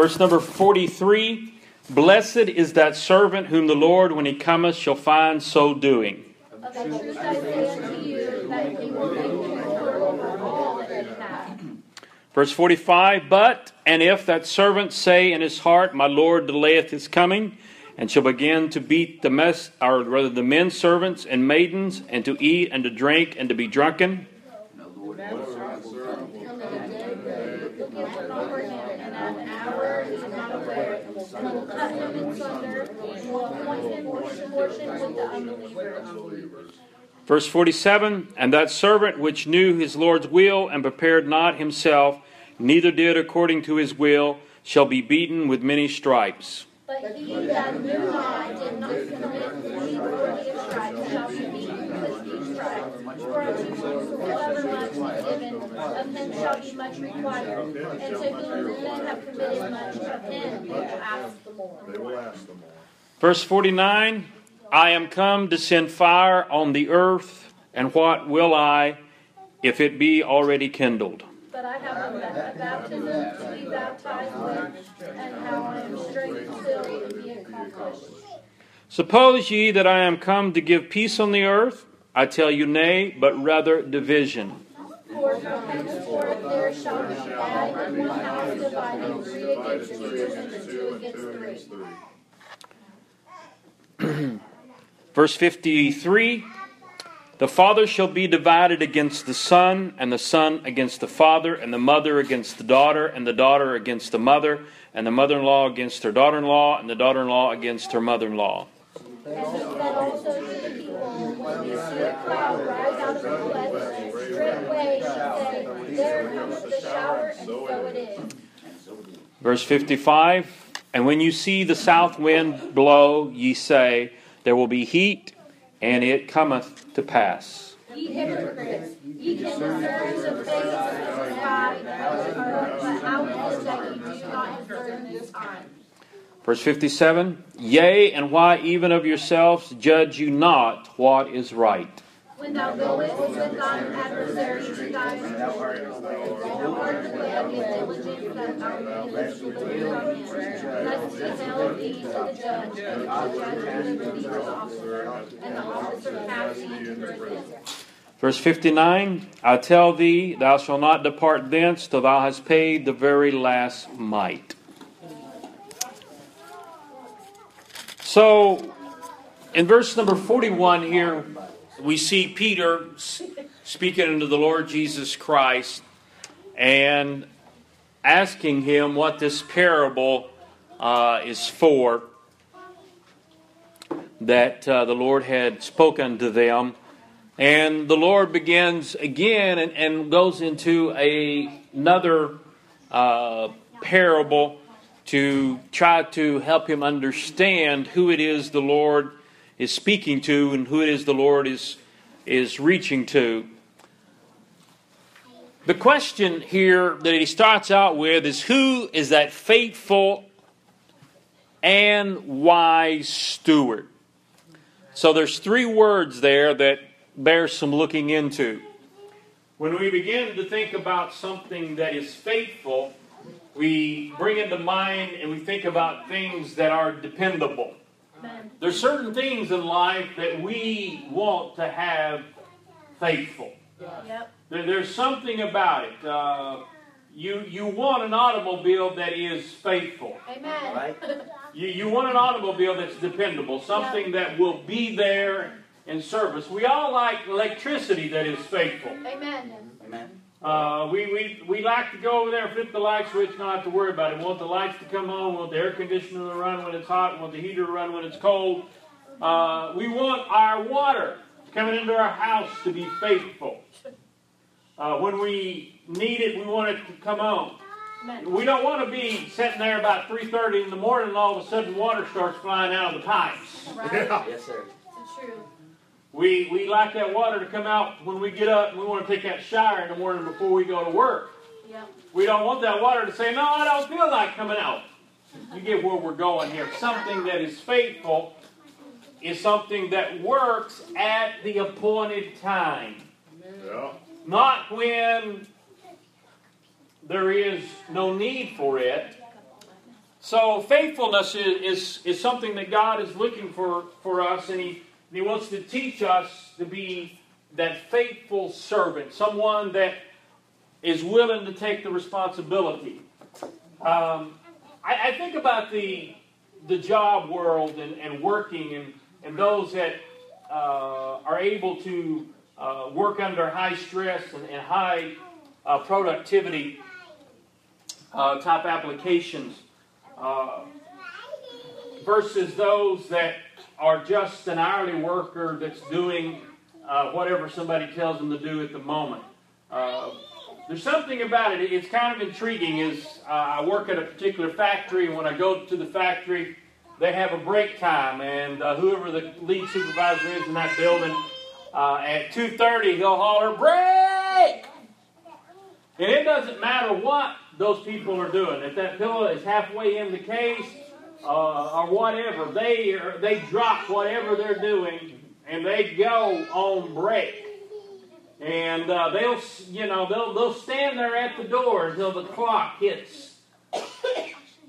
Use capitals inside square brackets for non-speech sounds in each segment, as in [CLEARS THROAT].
Verse number 43 Blessed is that servant whom the Lord, when he cometh, shall find so doing. Of the truth I say unto you, that he will make him ruler over all that he hath. Verse 45 But, and if that servant say in his heart, My Lord delayeth his coming, and shall begin to beat the mess, or rather the men servants and maidens, and to eat and to drink and to be drunken, Until the day looketh over him, and at an hour he is not aware, and Verse 47 And that servant which knew his Lord's will and prepared not himself, neither did according to his will, shall be beaten with many stripes. But he that knew not, did not commit to be worthy of stripes, shall be beaten with few stripes. For unto whomsoever much is given, of him shall be much required. And to whom men have committed much, of him will ask the more. They will ask them all. Verse 49 I am come to send fire on the earth, and what will I if it be already kindled? But I have a baptism to be baptized with, and how I am straight still to be accomplished. Suppose ye that I am come to give peace on the earth? I tell you, nay, but rather division. For from henceforth there shall be bad one house divided, three against two, and two against three. [CLEARS THROAT] Verse 53 The father shall be divided against the son, and the son against the father, and the mother against the daughter, and the daughter against the mother, and the mother in law against her daughter in law, and the daughter in law against her mother in law. Verse 55 And when you see the south wind blow, ye say, There will be heat, and it cometh to pass. Ye hypocrites, ye can discern the face of the sky and of the earth, but how it is that ye do not discern the time? Verse 57 Yea, and why even of yourselves judge you not what is right? When thou goest with thine adversary to thine accord, thou art aware with diligence that thou mayest deliver from him, lest he nail thee to the judge, and the judge deliver thee to the officer, and the officer cast thee into prison. Verse 59 I tell thee, thou shalt not depart thence till thou hast paid the very last mite. So, in verse number 41 here, we see Peter speaking unto the Lord Jesus Christ and asking him what this parable uh, is for that uh, the Lord had spoken to them. And the Lord begins again and, and goes into a, another uh, parable to try to help him understand who it is the Lord is speaking to and who it is the Lord is, is reaching to. The question here that he starts out with is who is that faithful and wise steward? So there's three words there that bear some looking into. When we begin to think about something that is faithful, we bring into mind and we think about things that are dependable. Amen. There's certain things in life that we want to have faithful. Yep. There- There's something about it. Uh, you, you want an automobile that is faithful. Amen. You, you want an automobile that's dependable, something that will be there in service. We all like electricity that is faithful. Amen. Amen. Uh, we, we, we like to go over there, flip the light switch, not have to worry about it. We want the lights to come on, we want the air conditioner to run when it's hot, we want the heater to run when it's cold. Uh, we want our water coming into our house to be faithful. Uh, when we need it, we want it to come on. We don't want to be sitting there about 3.30 in the morning and all of a sudden water starts flying out of the pipes. Right? Yes, sir. It's true. We, we like that water to come out when we get up and we want to take that shower in the morning before we go to work. Yep. We don't want that water to say, no, I don't feel like coming out. You get where we're going here. Something that is faithful is something that works at the appointed time. Yeah. Not when there is no need for it, So faithfulness is, is, is something that God is looking for, for us, and he, he wants to teach us to be that faithful servant, someone that is willing to take the responsibility. Um, I, I, think about the, the job world and, and working and, and those that uh, are able to uh, work under high stress and, and high uh, productivity uh, type applications uh, versus those that are just an hourly worker that's doing uh, whatever somebody tells them to do at the moment. there's something about it. It's kind of intriguing. Is I work at a particular factory, and when I go to the factory, they have a break time, and uh, whoever the lead supervisor is in that building, uh, at 2.30, he'll holler, break! And it doesn't matter what those people are doing. If that pillow is halfway in the case uh, or whatever, they, are, they drop whatever they're doing and they go on break. And uh, they'll, you know, they'll, they'll stand there at the door until the clock hits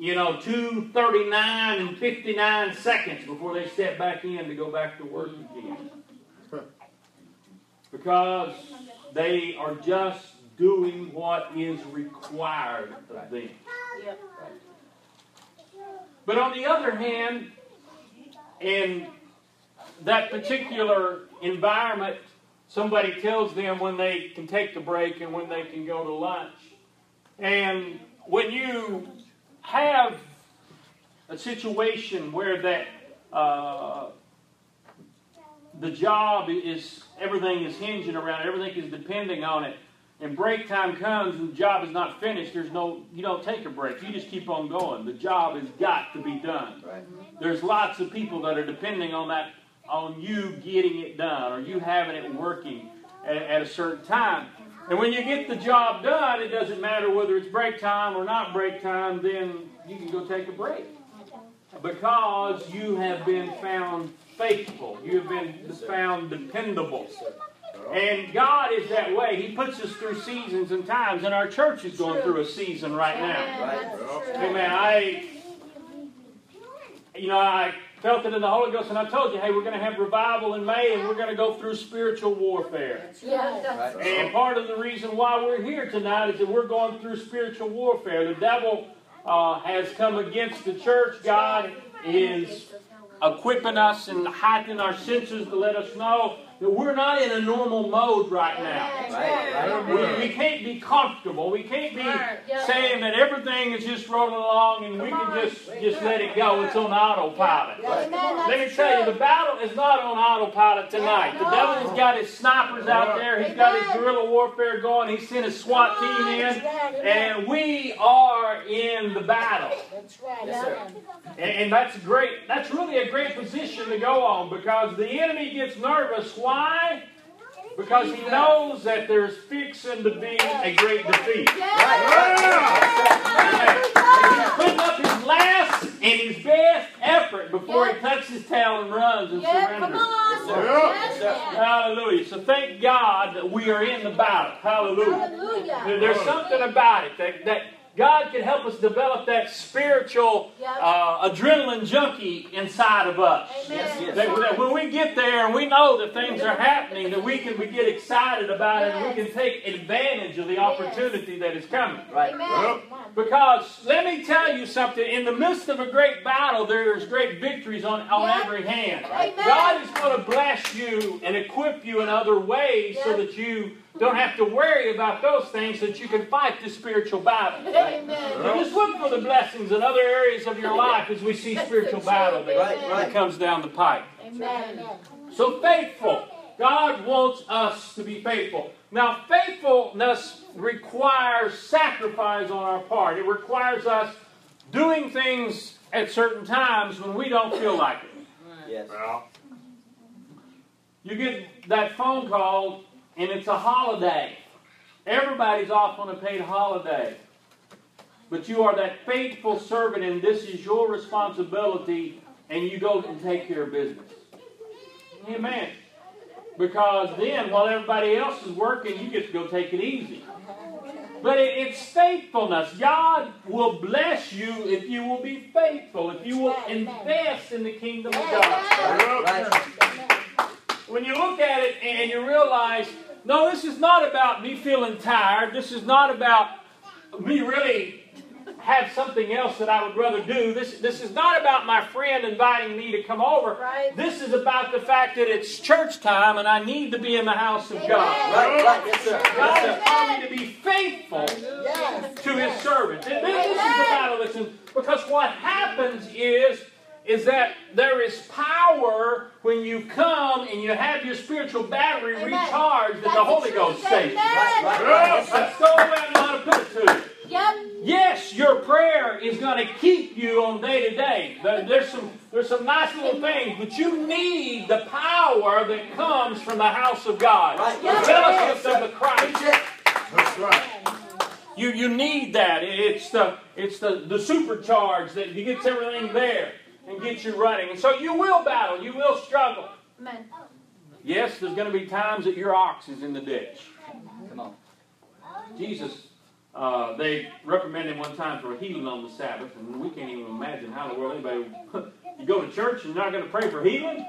you know, 239 and 59 seconds before they step back in to go back to work again. Because they are just doing what is required of them. But on the other hand, in that particular environment, somebody tells them when they can take the break and when they can go to lunch. And when you have a situation where that uh, the job is everything is hinging around everything is depending on it and break time comes and the job is not finished there's no you don't take a break you just keep on going the job has got to be done right. there's lots of people that are depending on that on you getting it done or you having it working at, at a certain time and when you get the job done, it doesn't matter whether it's break time or not break time, then you can go take a break. Because you have been found faithful. You have been found dependable. And God is that way. He puts us through seasons and times. And our church is going through a season right now. Amen. I, you know, I felt it in the Holy Ghost, and I told you, hey, we're going to have revival in May, and we're going to go through spiritual warfare. Yeah. And part of the reason why we're here tonight is that we're going through spiritual warfare. The devil uh, has come against the church. God is equipping us and heightening our senses to let us know that we're not in a normal mode right now. Right, right. We, we, can't be comfortable. We can't be saying that everything is just rolling along and we can just, just let it go. It's on autopilot. Let me tell you, the battle is not on autopilot tonight. The devil has got his snipers out there. He's got his guerrilla warfare going. He's sent his SWAT team in. And we are in the battle. That's right. Yes. And, and that's great. That's really a great position to go on because the enemy gets nervous. Why? Because he knows that there's fixing to be a great defeat. He's putting up his last and his best effort before he tucks his tail and runs and surrenders. Hallelujah. So thank God that we are in the battle. Hallelujah. There's something about it that, that God can help us develop that spiritual uh, adrenaline junkie inside of us. Yes, that, that, when we get there and we know that things are happening, that we can we get excited about it and we can take advantage of the opportunity that is coming. Right? Because let me tell you something, in the midst of a great battle, there's great victories on, on every hand. God is going to bless you and equip you in other ways so that you don't have to worry about those things that you can fight the spiritual battle. [LAUGHS] Amen. So just look for the blessings in other areas of your life as we see spiritual battle that, right, right. comes down the pipe. Amen. So faithful. God wants us to be faithful. Now, faithfulness requires sacrifice on our part. It requires us doing things at certain times when we don't feel like it. Yes. Well, you get that phone call and it's a holiday. Everybody's off on a paid holiday. But you are that faithful servant, and this is your responsibility, and you go and take care of business. Amen. Because then, while everybody else is working, you get to go take it easy. But it, it's faithfulness. God will bless you if you will be faithful, if you will invest in the kingdom of God. When you look at it and you realize, no, this is not about me feeling tired. This is not about me really have something else that I would rather do. This, this is not about my friend inviting me to come over. Right. This is about the fact that it's church time and I need to be in the house of God. Right, right, yes, sir. God Yes, has called me to be faithful Yes. to his servants. And this, this is the battle, listen, because what happens is is that there is power when you come and you have your spiritual battery Amen. recharged and That's the Holy the Ghost truth. saves. Amen. Right, right, right. Yes, That's sir. the way I know how to put it to you. Yep. Yes, your prayer is going to keep you on day to day. There- There's some there's some nice little things, but you need the power that comes from the house of God. Right. The Yes, fellowship sir. of the Christ. That's right. You you need that. It's the it's the, the supercharge that you gets everything there and get you running. And so you will battle, you will struggle. Amen. Yes, there's going to be times that your ox is in the ditch. Come on. Jesus, uh, they reprimanded him one time for healing on the Sabbath, and we can't even imagine how in the world anybody. [LAUGHS] You go to church and you're not going to pray for healing?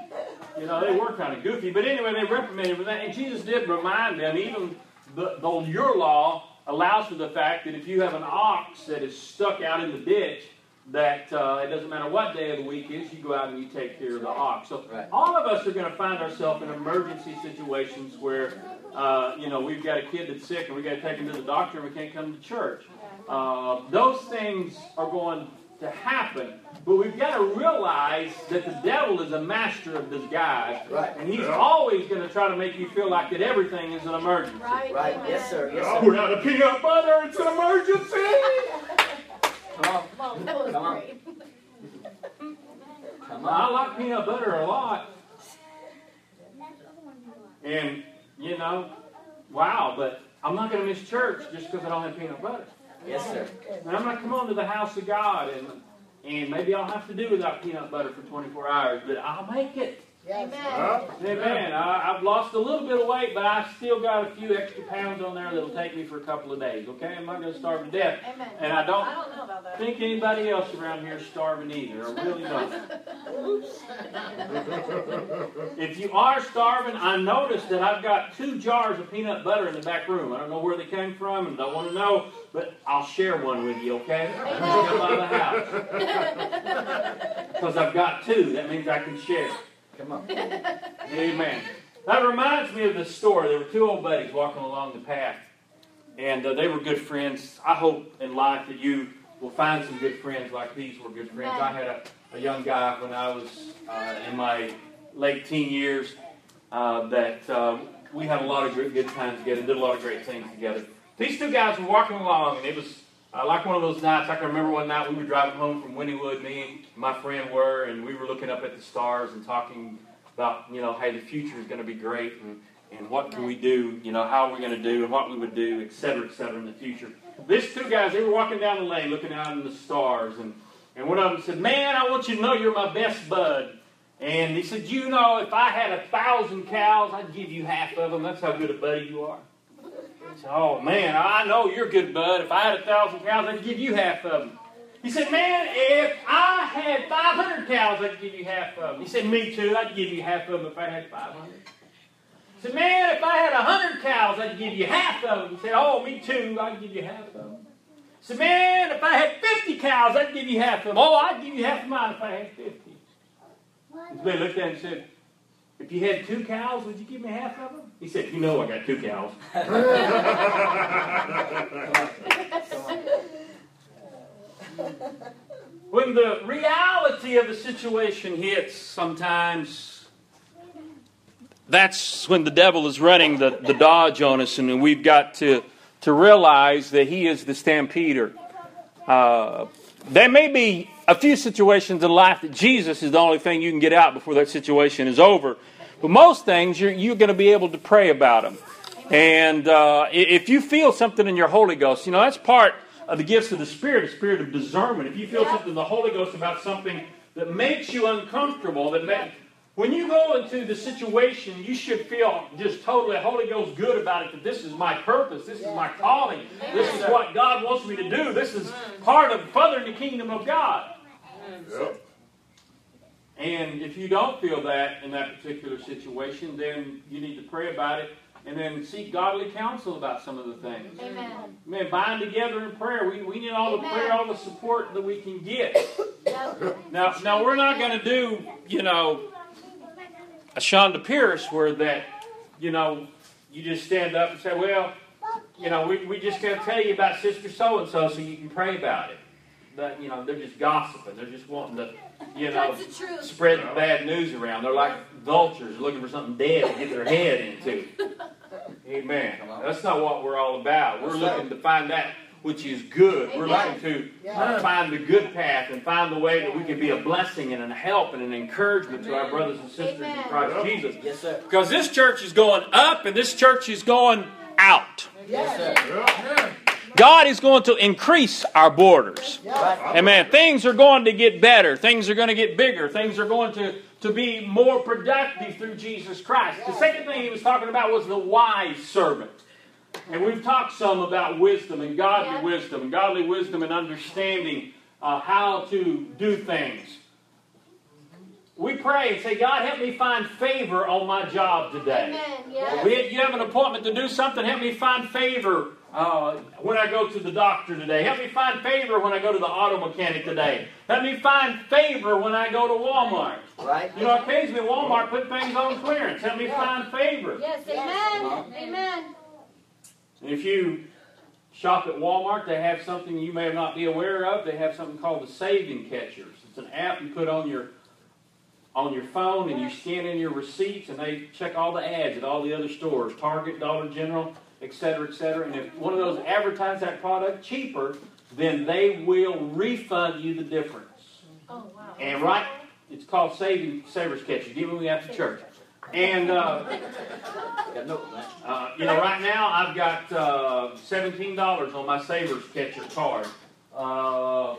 You know, they were kind of goofy. But anyway, they reprimanded him for that. And Jesus did remind them, even though your law allows for the fact that if you have an ox that is stuck out in the ditch, that uh, it doesn't matter what day of the week is, you go out and you take care of the ox. So Right. all of us are going to find ourselves in emergency situations where, uh, you know, we've got a kid that's sick and we've got to take him to the doctor and we can't come to church. Uh, those things are going to happen. But we've got to realize that the devil is a master of disguise. Right. And he's Yeah. always going to try to make you feel like that everything is an emergency. Right. Right, yes, sir. Yes, Oh, sir. we're out of peanut butter. It's an emergency. [LAUGHS] Come on. Well, that was Come on. great. Come I like peanut butter a lot. And, you know, wow, but I'm not going to miss church just because I don't have peanut butter. Yes, sir. And I'm going to come on to the house of God, and, and maybe I'll have to do without peanut butter for 24 hours, but I'll make it. Amen. Huh? Amen. I, I've lost a little bit of weight, but I still got a few extra pounds on there that'll take me for a couple of days, okay? I'm not going to starve to death. Amen. And I don't I don't know about that. think anybody else around here is starving either. I really don't. If you are starving, I noticed that I've got two jars of peanut butter in the back room. I don't know where they came from and don't want to know, but I'll share one with you, okay? Come by the house. Because I've got two. That means I can share. Come on. Amen. That reminds me of this story. There were two old buddies walking along the path, and uh, they were good friends. I hope in life that you will find some good friends like these were good friends. I had a, a young guy when I was uh, in my late teen years uh, that uh, we had a lot of good, good times together did a lot of great things together. These two guys were walking along, and it was uh, like one of those nights. I can remember one night we were driving home from Wynnewood, me and my friend were, and we were looking up at the stars and talking about, you know, hey, the future is going to be great, and, and what can we do, you know, how are we going to do, and what we would do, et cetera, et cetera, in the future. These two guys, they were walking down the lane looking out in the stars, and, and one of them said, man, I want you to know you're my best bud. And he said, you know, if I had a thousand cows, I'd give you half of them. That's how good a buddy you are. Said, oh, man, I know you're good, bud. If I had a thousand cows, I'd give you half of them. He said, man, if I had 500 cows, I'd give you half of them. He said, me too. I'd give you half of them if I had 500. He said, man, if I had 100 cows, I'd give you half of them. He said, oh, me too. I'd give you half of them. He said, man, if I had 50 cows, I'd give you half of them. Oh, I'd give you half of mine if I had 50. This man looked at him and said, if you had two cows, would you give me half of them? He said, you know I got two cows. [LAUGHS] When the reality of the situation hits, sometimes that's when the devil is running the, the dodge on us, and we've got to, to realize that he is the stampeder. Uh, there may be a few situations in life that Jesus is the only thing you can get out before that situation is over. But most things, you're, you're going to be able to pray about them. And uh, if you feel something in your Holy Ghost, you know, that's part of the gifts of the Spirit, the Spirit of discernment. If you feel something in the Holy Ghost about something that makes you uncomfortable, that, ma- when you go into the situation, you should feel just totally Holy Ghost good about it that this is my purpose, this is my calling, this is what God wants me to do, this is part of furthering the kingdom of God. Yep. And if you don't feel that in that particular situation, then you need to pray about it and then seek godly counsel about some of the things. Amen. Man, bind together in prayer. We, we need all the prayer, all the support that we can get. Now, now we're not going to do, you know, a Chonda Pierce where that, you know, you just stand up and say, well, you know, we, we just going to tell you about Sister So and so so you can pray about it. But, you know, they're just gossiping. They're just wanting to, you know, That's the truth. spread the bad news around. They're like vultures looking for something dead to get their head into. [LAUGHS] Amen. That's not what we're all about. We're looking to find that which is good. We're looking to uh, find the good path and find the way that we can be a blessing and a help and an encouragement to our brothers and sisters in Amen. Christ Jesus. Yes, sir. Because this church is going up and this church is going out. Yes, sir. Yep. God is going to increase our borders. Amen. Things are going to get better. Things are going to get bigger. Things are going to, to be more productive through Jesus Christ. The second thing he was talking about was the wise servant. And we've talked some about wisdom and godly Yeah. wisdom, godly wisdom and understanding uh, how to do things. We pray and say, God, help me find favor on my job today. Amen. You have an appointment to do something. Help me find favor uh, when I go to the doctor today. Help me find favor when I go to the auto mechanic today. Help me find favor when I go to Walmart. Right. You know, occasionally Walmart put things on clearance. Help me find favor. Yes. Amen. Amen. And if you shop at Walmart, they have something you may not be aware of. They have something called the Saving Catchers. It's an app you put on your on your phone and you scan in your receipts and they check all the ads at all the other stores, Target, Dollar General, et cetera, et cetera. And if one of those advertise that product cheaper, then they will refund you the difference. Oh wow. And right, it's called Saving Savers Catchers. Give me after church. And uh, Got no uh, you know, right now I've got uh, seventeen dollars on my Savers Catcher card, uh,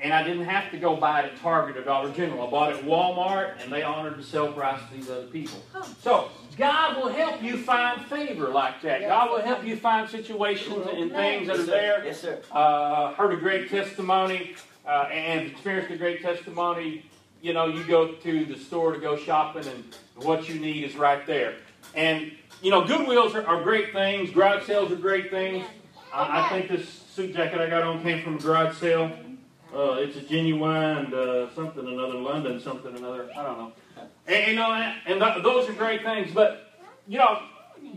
and I didn't have to go buy it at Target or Dollar General. I bought it at Walmart, and they honored the sale price to these other people. So God will help you find favor like that. God will help you find situations and things that are there. Yes, sir. Uh, heard a great testimony uh, and experienced a great testimony. You know, you go to the store to go shopping, and what you need is right there. And you know, Goodwills are, are great things. Garage sales are great things. I, I think this suit jacket I got on came from a garage sale. Uh, it's a genuine uh, something another London something another. I don't know. And you know, and, and th- those are great things. But you know,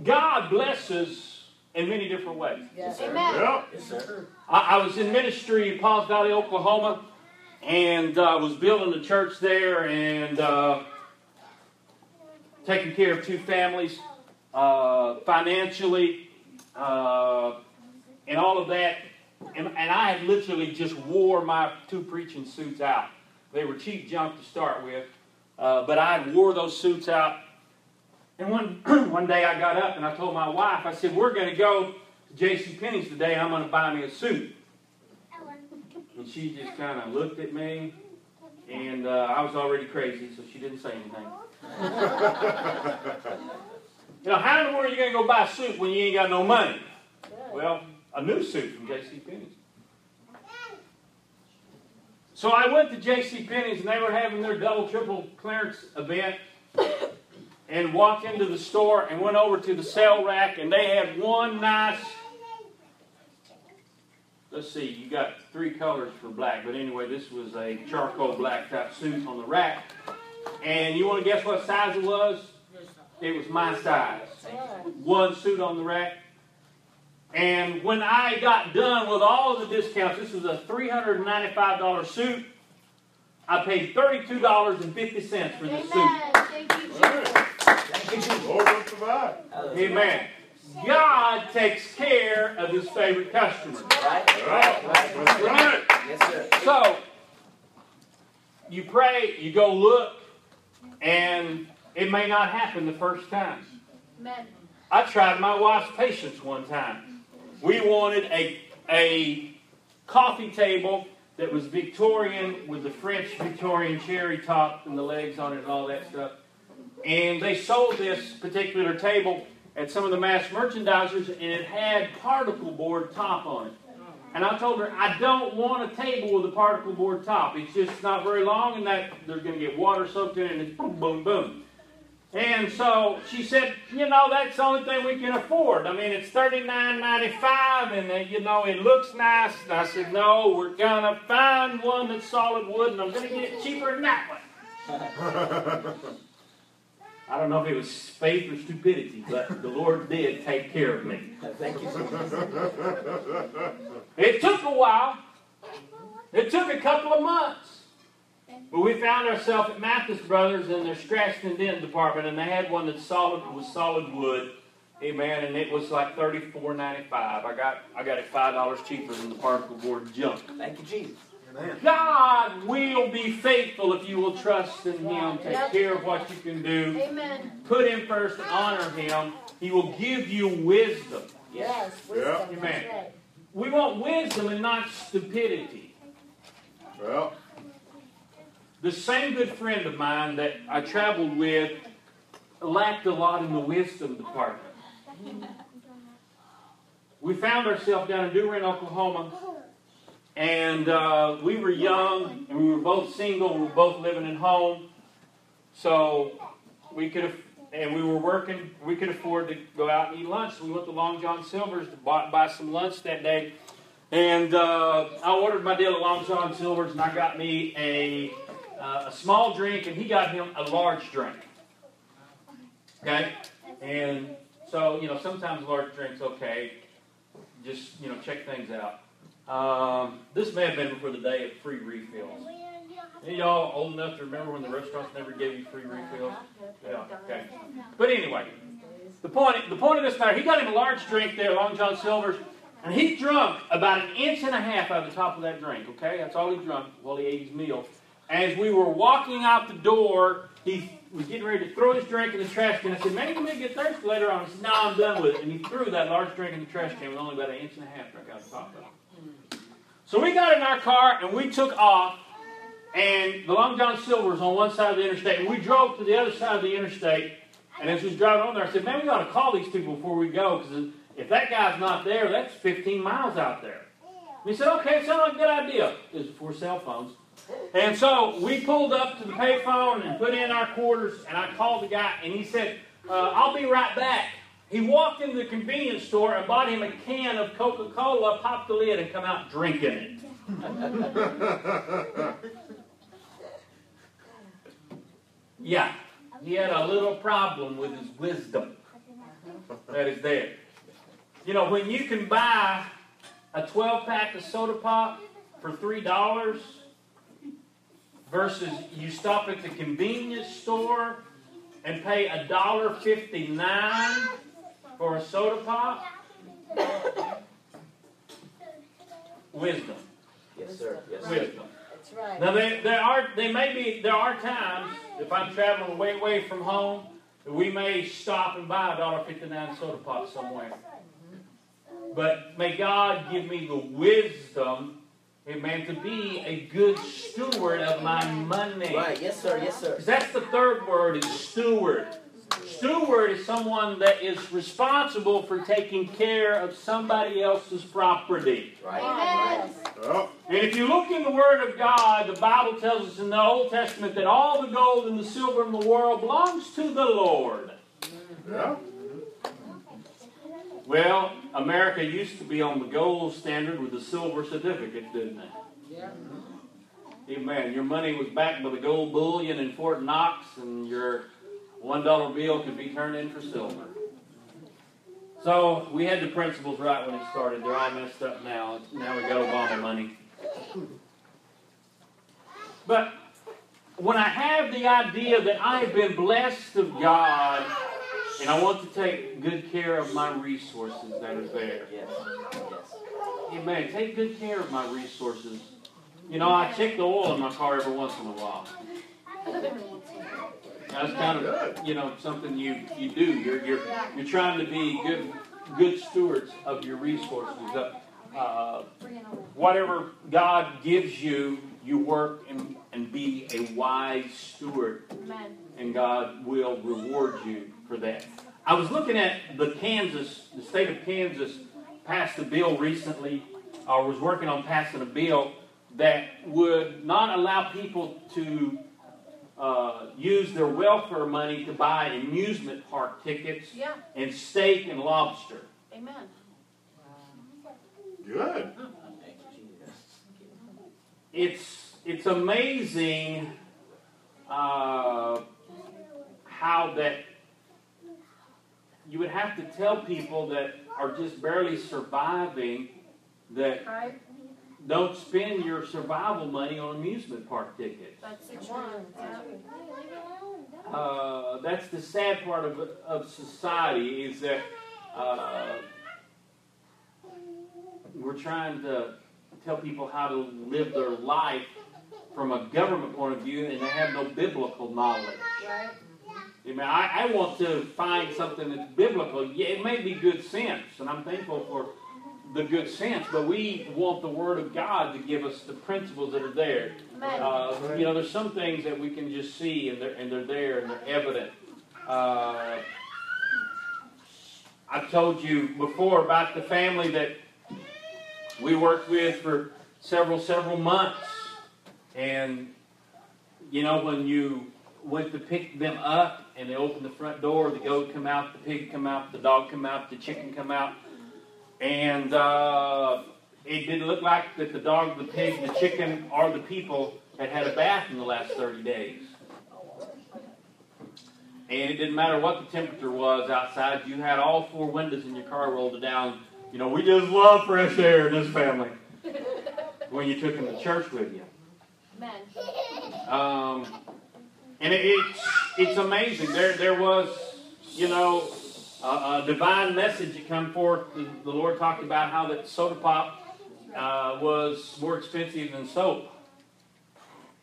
God blesses in many different ways. Yes, sir. Amen. Yep. Yes, sir. I, I was in ministry in Pauls Valley, Oklahoma, and uh, was building a church there and uh, taking care of two families uh, financially uh, and all of that. And, and I had literally just wore my two preaching suits out. They were cheap junk to start with, uh, but I wore those suits out. And one, [CLEARS THROAT] one day I got up and I told my wife, I said, We're going to go to J.C. Penney's today and I'm going to buy me a suit. And she just kind of looked at me, and uh, I was already crazy, so she didn't say anything. you know, how in the world are you going to go buy a suit when you ain't got no money? Well, a new suit from J.C. Penney's. So I went to J.C. Penney's, and they were having their double, triple clearance event, and walked into the store and went over to the sale rack, and they had one nice let's see, you got three colors for black, but anyway, this was a charcoal black type suit on the rack. And you want to guess what size it was? It was my size. One suit on the rack. And when I got done with all the discounts, this was a $395 suit. I paid $32.50 for this suit. Amen. Thank you, Jesus. Thank you, Lord will provide. Amen. God takes care of his favorite customers. Right? Yep. Right? Right? That's right. Yes, sir. So, you pray, you go look, and it may not happen the first time. Amen. I tried my wife's patience one time. We wanted a, a coffee table that was Victorian with the French Victorian cherry top and the legs on it and all that stuff. and they sold this particular table at some of the mass merchandisers, and it had particle board top on it. And I told her, I don't want a table with a particle board top. It's just not very long, and that there's going to get water soaked in, it, and it's boom, boom, boom. And so she said, you know, that's the only thing we can afford. I mean, it's thirty-nine ninety-five, and uh, you know, it looks nice. And I said, no, we're gonna find one that's solid wood, and I'm gonna get it cheaper than that one. [LAUGHS] I don't know if it was faith or stupidity, but the Lord did take care of me. Thank you, It took a while. It took a couple of months. But we found ourselves at Mathis Brothers in their scratch and dent department, and they had one that solid was solid wood. Amen. And it was like thirty four ninety five. I got I got it five dollars cheaper than the particle board junk. Thank you, Jesus. Amen. God will be faithful if you will trust in Him, take care of what you can do, Amen. put Him first, and honor Him. He will give you wisdom. Yes, Yeah. wisdom, Amen. right. We want wisdom and not stupidity. Well, The same good friend of mine that I traveled with lacked a lot in the wisdom department. We found ourselves down in Durant, Oklahoma, and uh, we were young, and we were both single. We were both living at home, so we could have, and we were working. We could afford to go out and eat lunch. So we went to Long John Silver's to buy, buy some lunch that day, and uh, I ordered my deal at Long John Silver's, and I got me a uh, a small drink, and he got him a large drink. Okay, and so you know sometimes large drinks okay. Just you know check things out. Um, this may have been before the day of free refills. Any y'all old enough to remember when the restaurants never gave you free refills? Yeah, okay. But anyway, the point the point of this matter, he got him a large drink there, Long John Silver's, and he drunk about an inch and a half out of the top of that drink. Okay, that's all he drunk while he ate his meal. As we were walking out the door, he was getting ready to throw his drink in the trash can. I said, "Man, you may get thirsty later on." He said, "No, I'm done with it." And he threw that large drink in the trash can with only about an inch and a half drink out of the top of it. So we got in our car and we took off. And the Long John Silver was on one side of the interstate, and we drove to the other side of the interstate. And as we was driving on there, I said, "Man, we got to call these people before we go, because if that guy's not there, that's 15 miles out there." And he said, "Okay, sounds like a good idea." It was before cell phones. And so we pulled up to the payphone and put in our quarters, and I called the guy, and he said, uh, "I'll be right back." He walked into the convenience store and bought him a can of Coca-Cola, popped the lid, and come out drinking it. Yeah, he had a little problem with his wisdom that is there. You know, when you can buy a 12 pack of soda pop for $3 versus you stop at the convenience store and pay $1.59 for a soda pop, wisdom. Yes, sir. Yes, sir. Wisdom. That's right. Now there, there are they may be there are times if I'm traveling way away from home that we may stop and buy a dollar fifty nine soda pop somewhere. But may God give me the wisdom, amen, to be a good steward of my money. Right. Yes, sir. Yes, sir. Because that's the third word is steward. Steward is someone that is responsible for taking care of somebody else's property. Right. Amen. And if you look in the Word of God, the Bible tells us in the Old Testament that all the gold and the silver in the world belongs to the Lord. yeah. Well, America used to be on the gold standard with the silver certificate, didn't it? Yeah. Amen. Your money was backed by the gold bullion in Fort Knox, and your one dollar bill could be turned in for silver. So we had the principles right when it started. They're all messed up now. Now we got Obama money. But when I have the idea that I have been blessed of God, and I want to take good care of my resources that are there. Yes. Yes. Amen. Take good care of my resources. You know, I check the oil in my car every once in a while. That's kind of you know something you, you do. You're you're you're trying to be good good stewards of your resources. Uh, uh, whatever God gives you, you work and, and be be a wise steward, Amen. and God will reward you for that. I was looking at the Kansas, the state of Kansas passed a bill recently, or was working on passing a bill that would not allow people to uh, use their welfare money to buy amusement park tickets Yeah. and steak and lobster. Amen. Good. Thank you, Jesus. It's it's amazing uh, how that you would have to tell people that are just barely surviving that Right? don't spend your survival money on amusement park tickets. That's the truth. Uh, that's the sad part of, of society is that uh, we're trying to tell people how to live their life from a government point of view and they have no biblical knowledge. Right? I I, I want to find something that's biblical. Yeah, it may be good sense, and I'm thankful for the good sense, but we want the Word of God to give us the principles that are there. Uh, you know, there's some things that we can just see, and they're, and they're there, and they're evident. Uh, I told you before about the family that we worked with for several, several months. And, you know, when you went to pick them up and they opened the front door, the goat come out, the pig come out, the dog come out, the chicken come out. And uh, it didn't look like that the dog, the pig, the chicken, or the people had had a bath in the last 30 days. And it didn't matter what the temperature was outside, you had all four windows in your car rolled down. You know, we just love fresh air in this family. [LAUGHS] when you took them to church with you. Amen. Um, and it, it's it's amazing. There there was you know a, a divine message that come forth. The, the Lord talked about how that soda pop uh, was more expensive than soap.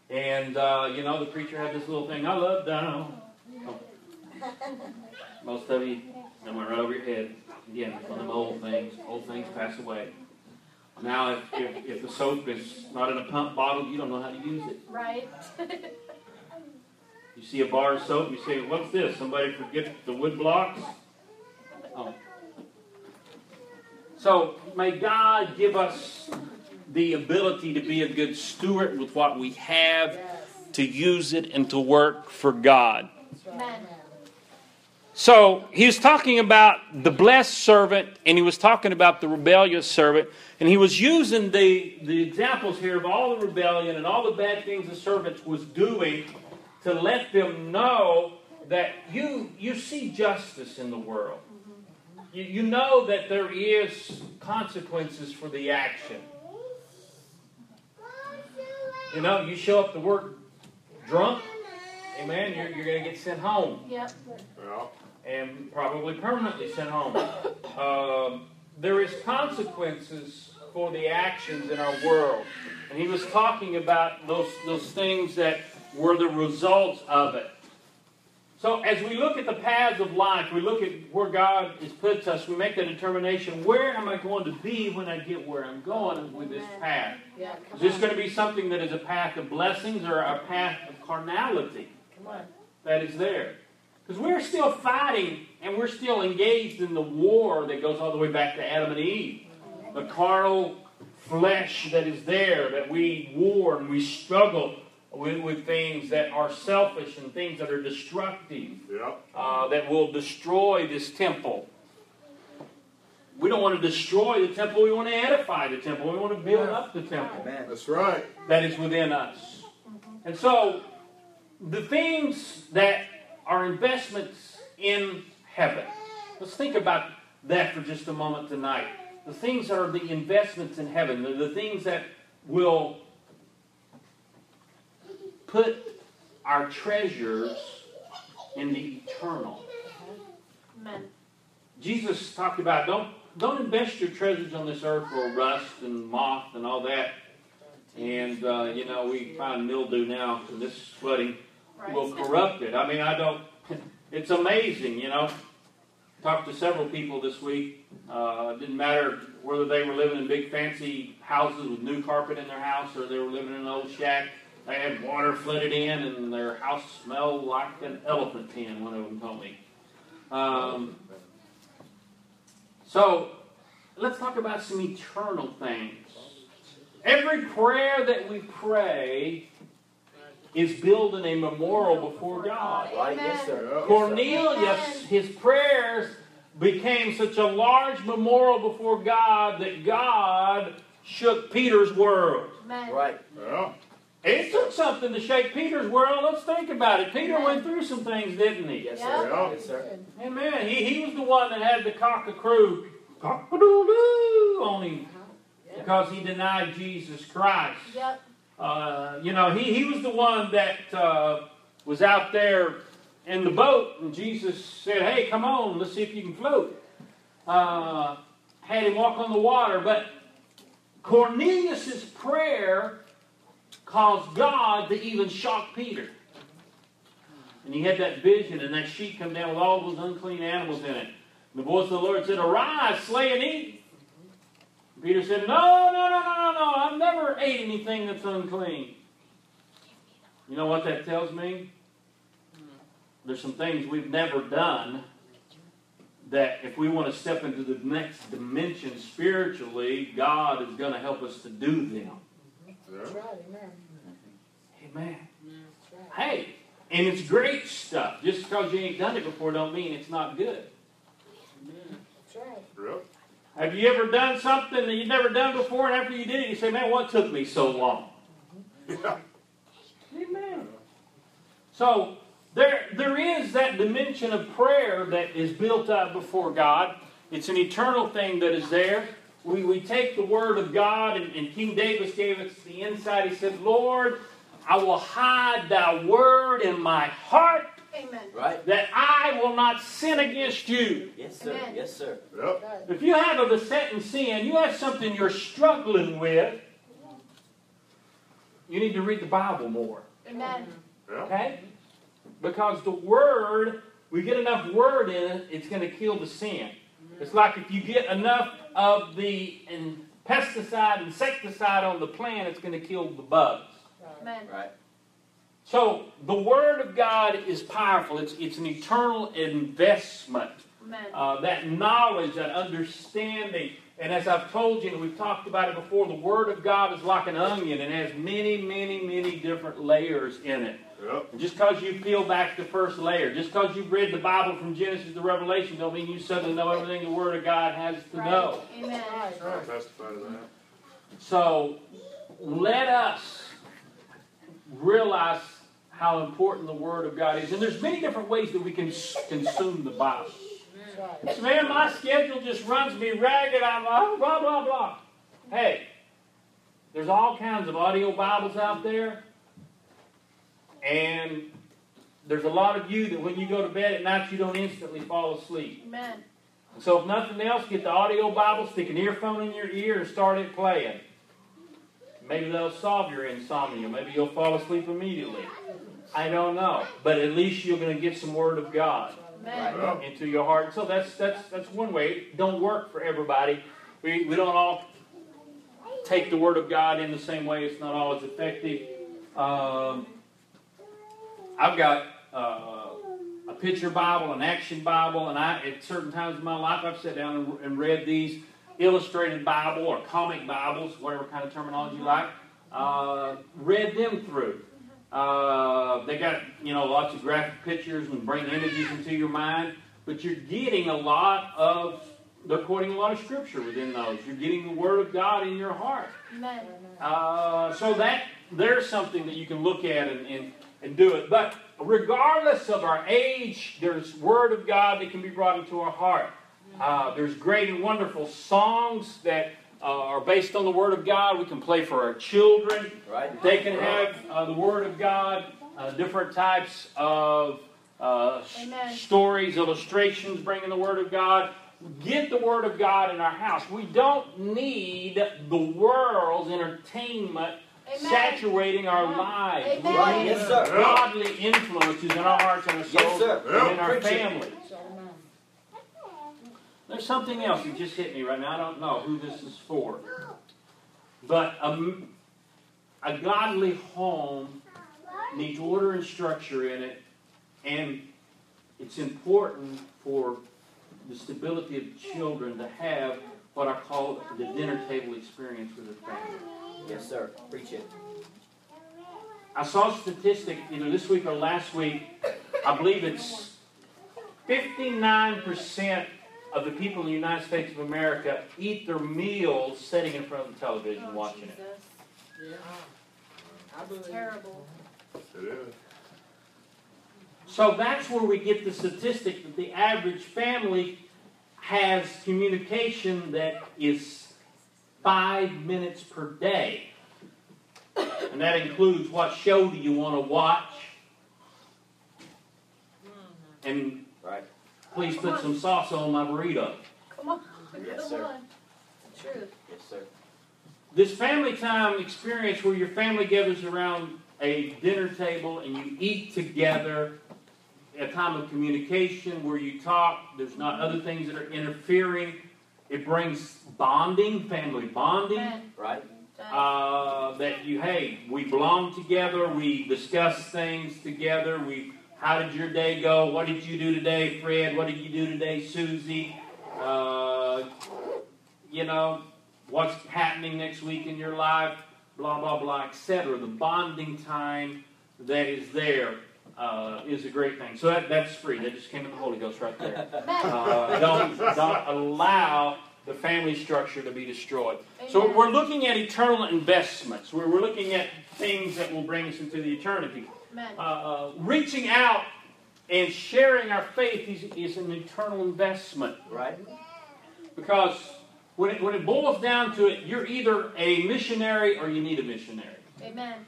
And uh, you know the preacher had this little thing. I love down. Oh. Most of you, I went right over your head. Again, it's one of them old things. Old things pass away. Now, if, if, if the soap is not in a pump bottle, you don't know how to use it. Right? [LAUGHS] You see a bar of soap, you say, What's this? Somebody forget the wood blocks? Oh. So, may God give us the ability to be a good steward with what we have, to use it, and to work for God. Amen. So he was talking about the blessed servant, and he was talking about the rebellious servant, and he was using the, the examples here of all the rebellion and all the bad things the servant was doing to let them know that you you see justice in the world. You, you know that there is consequences for the action. You know, you show up to work drunk, amen, you're, you're going to get sent home Yep. Well, and probably permanently sent home. Um, there is consequences for the actions in our world, and he was talking about those those things that were the results of it. So as we look at the paths of life, we look at where God has put us. We make the determination: where am I going to be when I get where I'm going with this path? Yeah. Is this going to be something that is a path of blessings or a path of carnality? Come on. that is there. Because we're still fighting and we're still engaged in the war that goes all the way back to Adam and Eve. The carnal flesh that is there, that we war and we struggle with, with things that are selfish and things that are destructive, yep. uh, that will destroy this temple. We don't want to destroy the temple, we want to edify the temple, we want to build up the temple Amen. That's right. that is within us. And so, the things that are investments in heaven, let's think about that for just a moment tonight. The things that are the investments in heaven, the, the things that will put our treasures in the eternal. Amen. Jesus talked about don't don't invest your treasures on this earth where rust and moth and all that. And uh, you know we find mildew now from this flooding will corrupt it. I mean I don't. [LAUGHS] It's amazing, you know. Talked to several people this week. Uh, didn't matter whether they were living in big fancy houses with new carpet in their house or they were living in an old shack they had water flooded in, and their house smelled like an elephant pen. One of them told me. Um, so let's talk about some eternal things. Every prayer that we pray is building a memorial before God. Right, yes, sir. Yeah. Yes, sir. Cornelius, his prayers became such a large memorial before God that God shook Peter's world. Amen. Right. Yeah. It took something to shake Peter's world. Let's think about it. Peter went through some things, didn't he? Yes, sir. Yeah. Yes, sir. Amen. He, he was the one that had the cock a crew cock-a-doodle on him because he denied Jesus Christ. Yep. Uh, you know, he, he was the one that uh, was out there in the boat, and Jesus said, Hey, come on, let's see if you can float. Uh, had him walk on the water, but Cornelius's prayer caused God to even shock Peter. And he had that vision, and that sheet come down with all those unclean animals in it. And the voice of the Lord said, Arise, slay and eat. Peter said, No, no, no, no, no, no. I've never ate anything that's unclean. You know what that tells me? There's some things we've never done that if we want to step into the next dimension spiritually, God is going to help us to do them. Yeah. Amen. Hey, and it's great stuff. Just because you ain't done it before don't mean it's not good. Have you ever done something that you've never done before, and after you did it, you say, "Man, what took me so long?" Mm-hmm. Yeah. Amen. So there, there is that dimension of prayer that is built up before God. It's an eternal thing that is there. We, we take the Word of God, and, and King David gave us the insight. He said, Lord, I will hide thy Word in my heart Amen. Right. that I will not sin against you. Yes, sir. Amen. Yes, sir. Yep. If you have a besetting sin, you have something you're struggling with, you need to read the Bible more. Amen. Okay? Because the word, we get enough word in it, it's going to kill the sin. It's like if you get enough of the in pesticide, insecticide on the plant, it's going to kill the bugs. Amen. Right. So the word of God is powerful. It's, it's an eternal investment. Amen. Uh, that knowledge, that understanding. And as I've told you, and we've talked about it before, the Word of God is like an onion and has many, many, many different layers in it. Yep. Just because you peel back the first layer, just because you've read the Bible from Genesis to Revelation, don't mean you suddenly know everything the Word of God has to Right. know. Amen. I testify to that. So let us realize how important the Word of God is. And there's many different ways that we can consume the Bible. So, man, my schedule just runs me ragged. I'm oh, blah, blah, blah. Hey, there's all kinds of audio Bibles out there. And there's a lot of you that when you go to bed at night, you don't instantly fall asleep. Amen. So if nothing else, get the audio Bible, stick an earphone in your ear, and start it playing. Maybe that'll solve your insomnia. Maybe you'll fall asleep immediately. I don't know, but at least you're going to get some Word of God Amen. Into your heart. So that's that's that's one way. It don't work for everybody. We we don't all take the Word of God in the same way. It's not always effective. Um, I've got uh, a picture Bible, an action Bible, and I at certain times in my life I've sat down and, and read these illustrated Bible or comic Bibles, whatever kind of terminology you like. Uh, read them through. Uh, they got you know lots of graphic pictures and bring images into your mind, but you're getting a lot of they're quoting a lot of scripture within those. You're getting the Word of God in your heart. Uh, so that there's something that you can look at and, and, and do it. But regardless of our age, there's Word of God that can be brought into our heart. Uh, there's great and wonderful songs that uh, are based on the Word of God. We can play for our children. Right. They can have uh, the Word of God, uh, different types of uh, stories, illustrations, bringing the Word of God. Get the Word of God in our house. We don't need the world's entertainment Amen. saturating our lives. We Amen. Right. Yes, sir. godly influences in our hearts and our souls Yes, sir. and in our Preach families. There's something else that just hit me right now. I don't know who this is for. But um, a godly home needs order and structure in it, and it's important for the stability of children to have what I call the dinner table experience with their family. Yes, sir. Preach it. I saw a statistic either this week or last week. I believe it's 59% of the people in the United States of America eat their meals sitting in front of the television Oh, watching it. Jesus. I believe. Terrible. It is. So that's where we get the statistic that the average family has communication that is five minutes per day. And that includes what show do you want to watch? Mm-hmm. And Right. please put some sauce on my burrito. Come on. Yes, sir. on. Truth. Yes, sir. This family time experience where your family gathers around a dinner table and you eat together, a time of communication where you talk, there's not other things that are interfering. It brings bonding, family bonding. Right. Uh, that you, hey, we belong together, we discuss things together, we, how did your day go? What did you do today, Fred? What did you do today, Susie? Uh, you know, what's happening next week in your life? Blah, blah, blah, etc. The bonding time that is there uh, is a great thing. So that, that's free. That just came in the Holy Ghost right there. [LAUGHS] Uh, don't, don't allow the family structure to be destroyed. So we're looking at eternal investments. We're, we're looking at things that will bring us into the eternity. Uh, uh, reaching out and sharing our faith is, is an eternal investment Right. because when it, when it boils down to it, you're either a missionary or you need a missionary. Amen.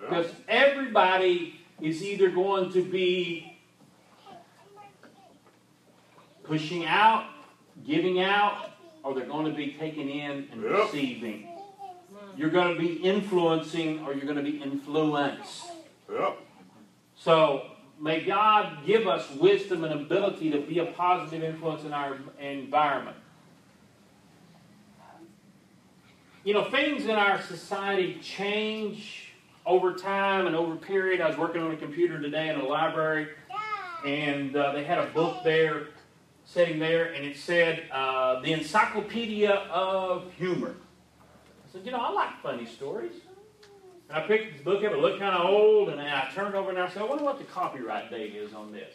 Because everybody is either going to be pushing out, giving out, or they're going to be taking in and Yep. receiving. You're going to be influencing or you're going to be influenced. Yep. So may God give us wisdom and ability to be a positive influence in our environment. You know, things in our society change over time and over period. I was working on a computer today in a library, and uh, they had a book there, sitting there, and it said uh, the Encyclopedia of Humor. I said, you know, I like funny stories. And I picked this book up. It looked kind of old, and I turned over and I said, I wonder what the copyright date is on this.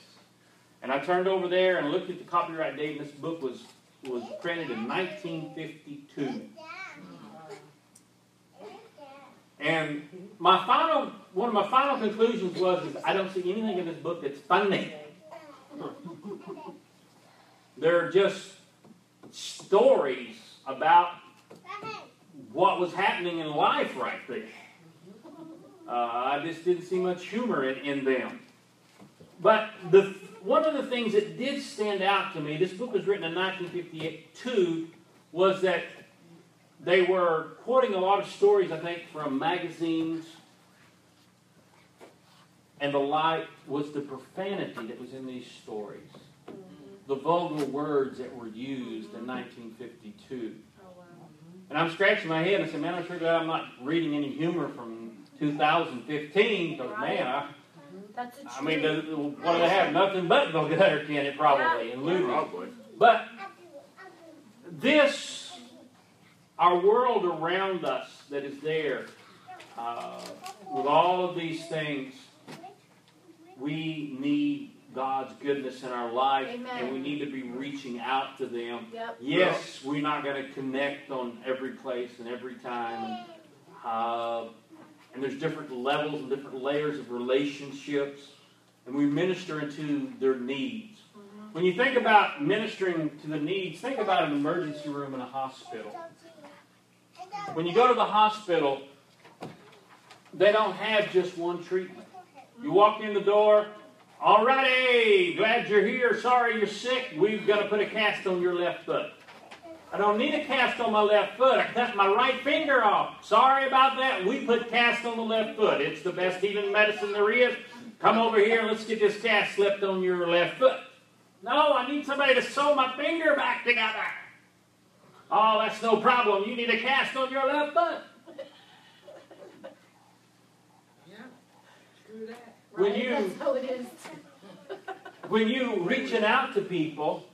And I turned over there and looked at the copyright date, and this book was was printed in 1952. And my final, one of my final conclusions was, is I don't see anything in this book that's funny. They're just stories about what was happening in life right there. Uh, I just didn't see much humor in, in them. But the one of the things that did stand out to me, this book was written in 1952, was that they were quoting a lot of stories, I think, from magazines. And the like was the profanity that was in these stories, mm-hmm. the vulgar words that were used in 1952. Oh. And I'm scratching my head and saying, man, I'm sure glad I'm not reading any humor from 2015. Because, man, I, That's a I mean, truth. the, what do they have? Nothing but the gutter can it probably, and looting. Probably. But this, our world around us that is there, uh, with all of these things, we need God's goodness in our life, Amen. and we need to be reaching out to them. Yep. Yes, we're not going to connect on every place and every time. And, uh, and there's different levels and different layers of relationships. And we minister into their needs. When you think about ministering to the needs, think about an emergency room in a hospital. When you go to the hospital, they don't have just one treatment. You walk in the door, Alrighty, glad you're here. Sorry you're sick. We've got to put a cast on your left foot. I don't need a cast on my left foot. I cut my right finger off. Sorry about that. We put cast on the left foot. It's the best healing medicine there is. Come over here. Let's get this cast slipped on your left foot. No, I need somebody to sew my finger back together. Oh, that's no problem. You need a cast on your left butt. Yeah, screw that. When you, that's how it is. when you reaching out to people,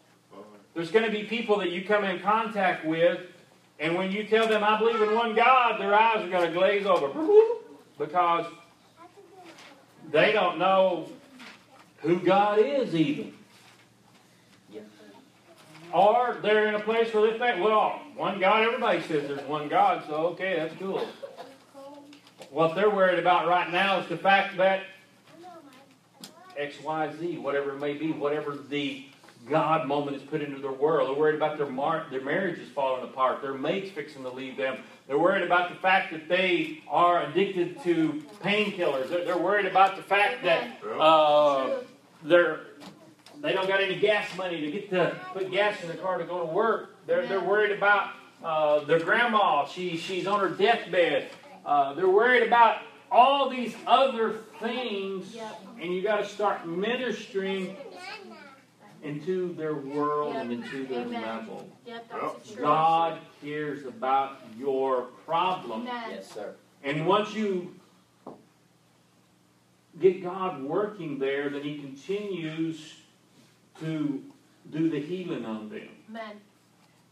there's going to be people that you come in contact with, and when you tell them, I believe in one God, their eyes are going to glaze over because they don't know who God is, even. Or they're in a place where they think, well, one God, everybody says there's one God, so okay, that's cool. What they're worried about right now is the fact that X, Y, Z, whatever it may be, whatever the God moment is put into their world. They're worried about their mar- their marriage is falling apart, their mates fixing to leave them. They're worried about the fact that they are addicted to painkillers. They're, they're worried about the fact that uh, they're they don't got any gas money to get to put gas in the car to go to work. They're they're worried about uh, their grandma. She she's on her deathbed. Uh, they're worried about all these other things, and you got to start ministering into their world and into their Amen. level. Yep, that's the truth. God cares about your problem. Amen. Yes, sir. And once you get God working there, then He continues to do the healing on them. Amen.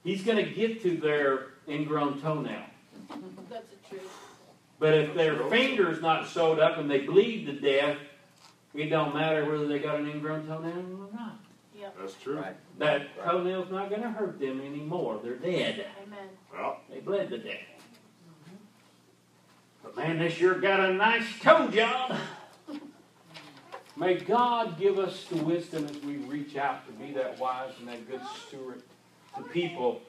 He's going to get to their ingrown toenail. That's the truth. But if their finger's not sewed up and they bleed to death, it don't matter whether they got an ingrown toenail or not. That's true. Right. That toenail's not going to hurt them anymore. They're dead. Amen. Well, They bled to death. But man, this sure got a nice toe job. May God give us the wisdom as we reach out to be that wise and that good steward to people.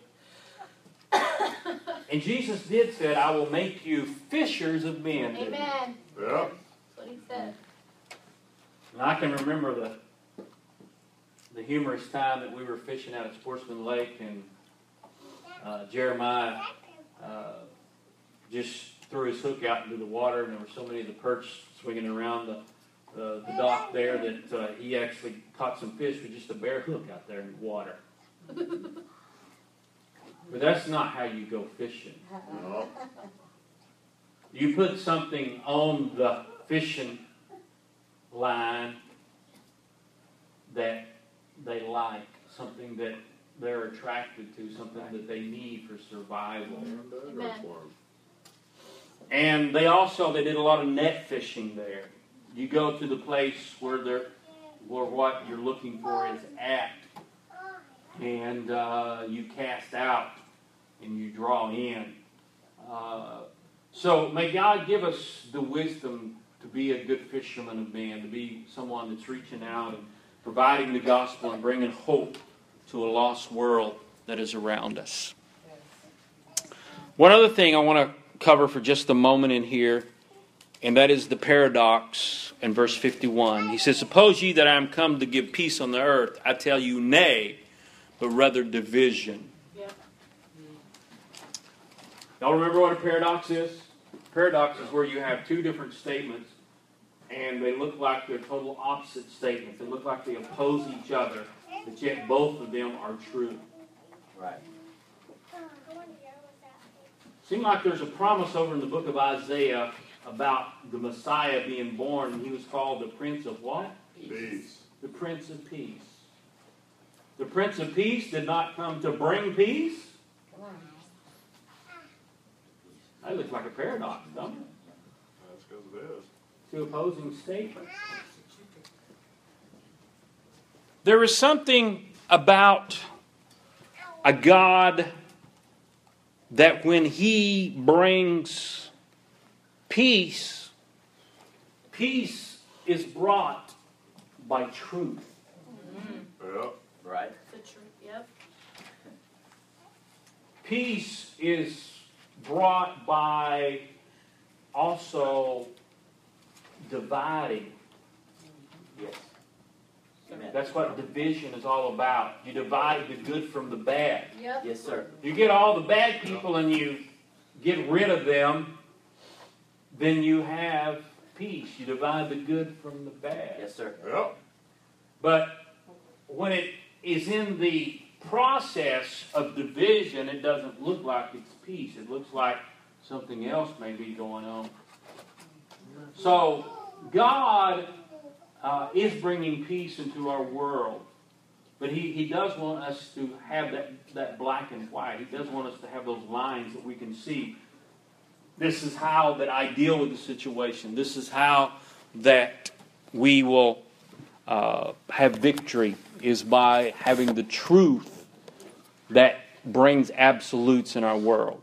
And Jesus did said, I will make you fishers of men. Amen. yeah. That's what he said. And I can remember the the humorous time that we were fishing out at Sportsman Lake and uh, Jeremiah uh, just threw his hook out into the water and there were so many of the perch swinging around the, the, the dock there that uh, he actually caught some fish with just a bare hook out there in the water. [LAUGHS] but that's not how you go fishing. No. You put something on the fishing line that they like, something that they're attracted to, something that they need for survival. Amen. And they also they did a lot of net fishing there. You go to the place where they're where what you're looking for is at, and uh, you cast out and you draw in. Uh, so may God give us the wisdom to be a good fisherman of men, to be someone that's reaching out and providing the gospel and bringing hope to a lost world that is around us. One other thing I want to cover for just a moment in here, and that is the paradox in verse 51. He says, Suppose ye that I am come to give peace on the earth, I tell you, nay, but rather division. Yep. Y'all remember what a paradox is? Paradox is where you have two different statements and they look like they're total opposite statements. They look like they oppose each other, but yet both of them are true. Right. Seems like there's a promise over in the book of Isaiah about the Messiah being born, and he was called the Prince of what? Peace. The Prince of Peace. The Prince of Peace did not come to bring peace. That looks like a paradox, doesn't it? That's because it is. Two opposing statements. There is something about a God that when He brings peace, peace is brought by truth. Mm-hmm. Yeah. Right. The truth. Yep. Peace is brought by also dividing. Yes. Amen. That's what division is all about. You divide the good from the bad. Yep. Yes, sir. You get all the bad people and you get rid of them, then you have peace. You divide the good from the bad. Yes, sir. Yep. But when it is in the process of division, it doesn't look like it's peace. It looks like something else may be going on. So God uh, is bringing peace into our world. But he, he does want us to have that, that black and white. He does want us to have those lines that we can see. This is how that I deal with the situation. This is how that we will uh, have victory is by having the truth that brings absolutes in our world.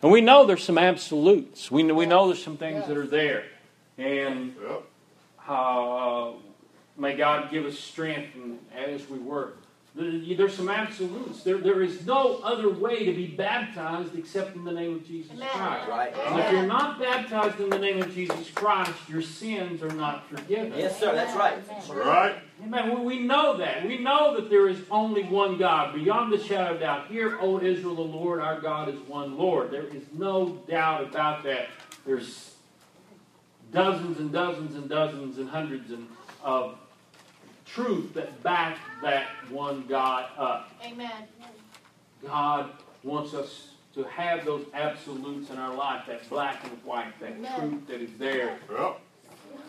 And we know there's some absolutes. We, we know there's some things that are there. And uh, may God give us strength as we work. There- There's some absolutes. There, there is no other way to be baptized except in the name of Jesus Amen. Christ. Right. And if you're not baptized in the name of Jesus Christ, your sins are not forgiven. Yes, sir, that's right. Right? Amen. We- We know that. We know that there is only one God, beyond the shadow of doubt. Hear, O Israel, the Lord our God is one Lord. There is no doubt about that. There's dozens and dozens and dozens and hundreds and, of truth that back that one God up. Amen. God wants us to have those absolutes in our life, that black and white, that Amen. truth that is there. Yep.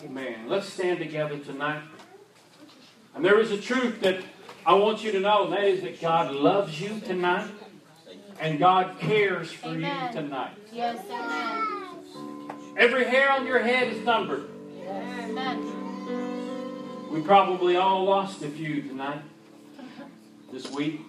Amen. Let's stand together tonight. And there is a truth that I want you to know, and that is that God loves you tonight, and God cares for Amen. you tonight. Yes, amen. Every hair on your head is numbered. Amen. We probably all lost a few tonight, this week.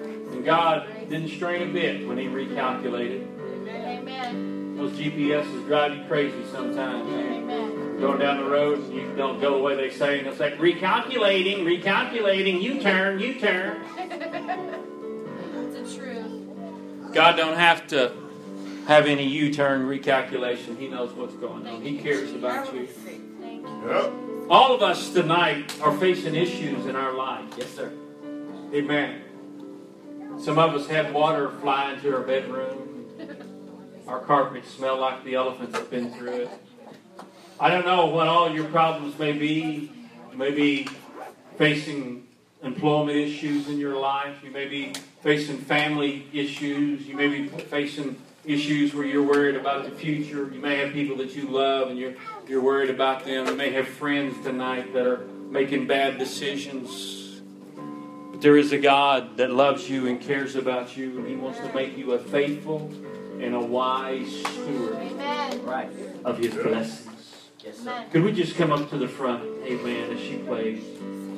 And God didn't strain a bit when He recalculated. Amen. Those GPSs drive you crazy sometimes. Amen. Going down the road and you don't go the way they say, and it's like recalculating, recalculating, you turn, you turn. It's the truth. God don't have to have any U-turn recalculation. He knows what's going on. He cares about you. Thank you. Yep. All of us tonight are facing issues in our life. Yes, sir. Amen. Some of us had water fly into our bedroom. Our carpets smell like the elephants have been through it. I don't know what all your problems may be. You may be facing employment issues in your life. You may be facing family issues. You may be facing issues where you're worried about the future. You may have people that you love and you're, you're worried about them. You may have friends tonight that are making bad decisions. But there is a God that loves you and cares about you, and He wants to make you a faithful and a wise steward Amen. Right. of His blessings. Yes, Could we just come up to the front, amen, as she plays?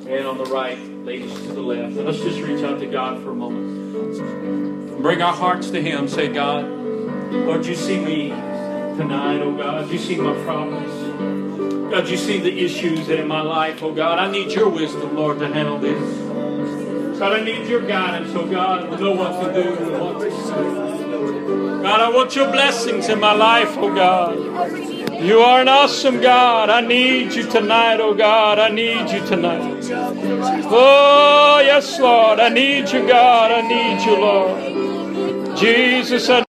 And on the right, ladies to the left. And let's just reach out to God for a moment. Bring our hearts to Him. Say, God, Lord, you see me tonight, oh God. You see my problems. God, you see the issues in my life, oh God. I need your wisdom, Lord, to handle this. God, I need your guidance, oh God, to know what to do and what to say. God, I want your blessings in my life, oh God. You are an awesome God. I need you tonight, oh God. I need you tonight. Oh, yes, Lord. I need you, God. I need you, Lord. Jesus, I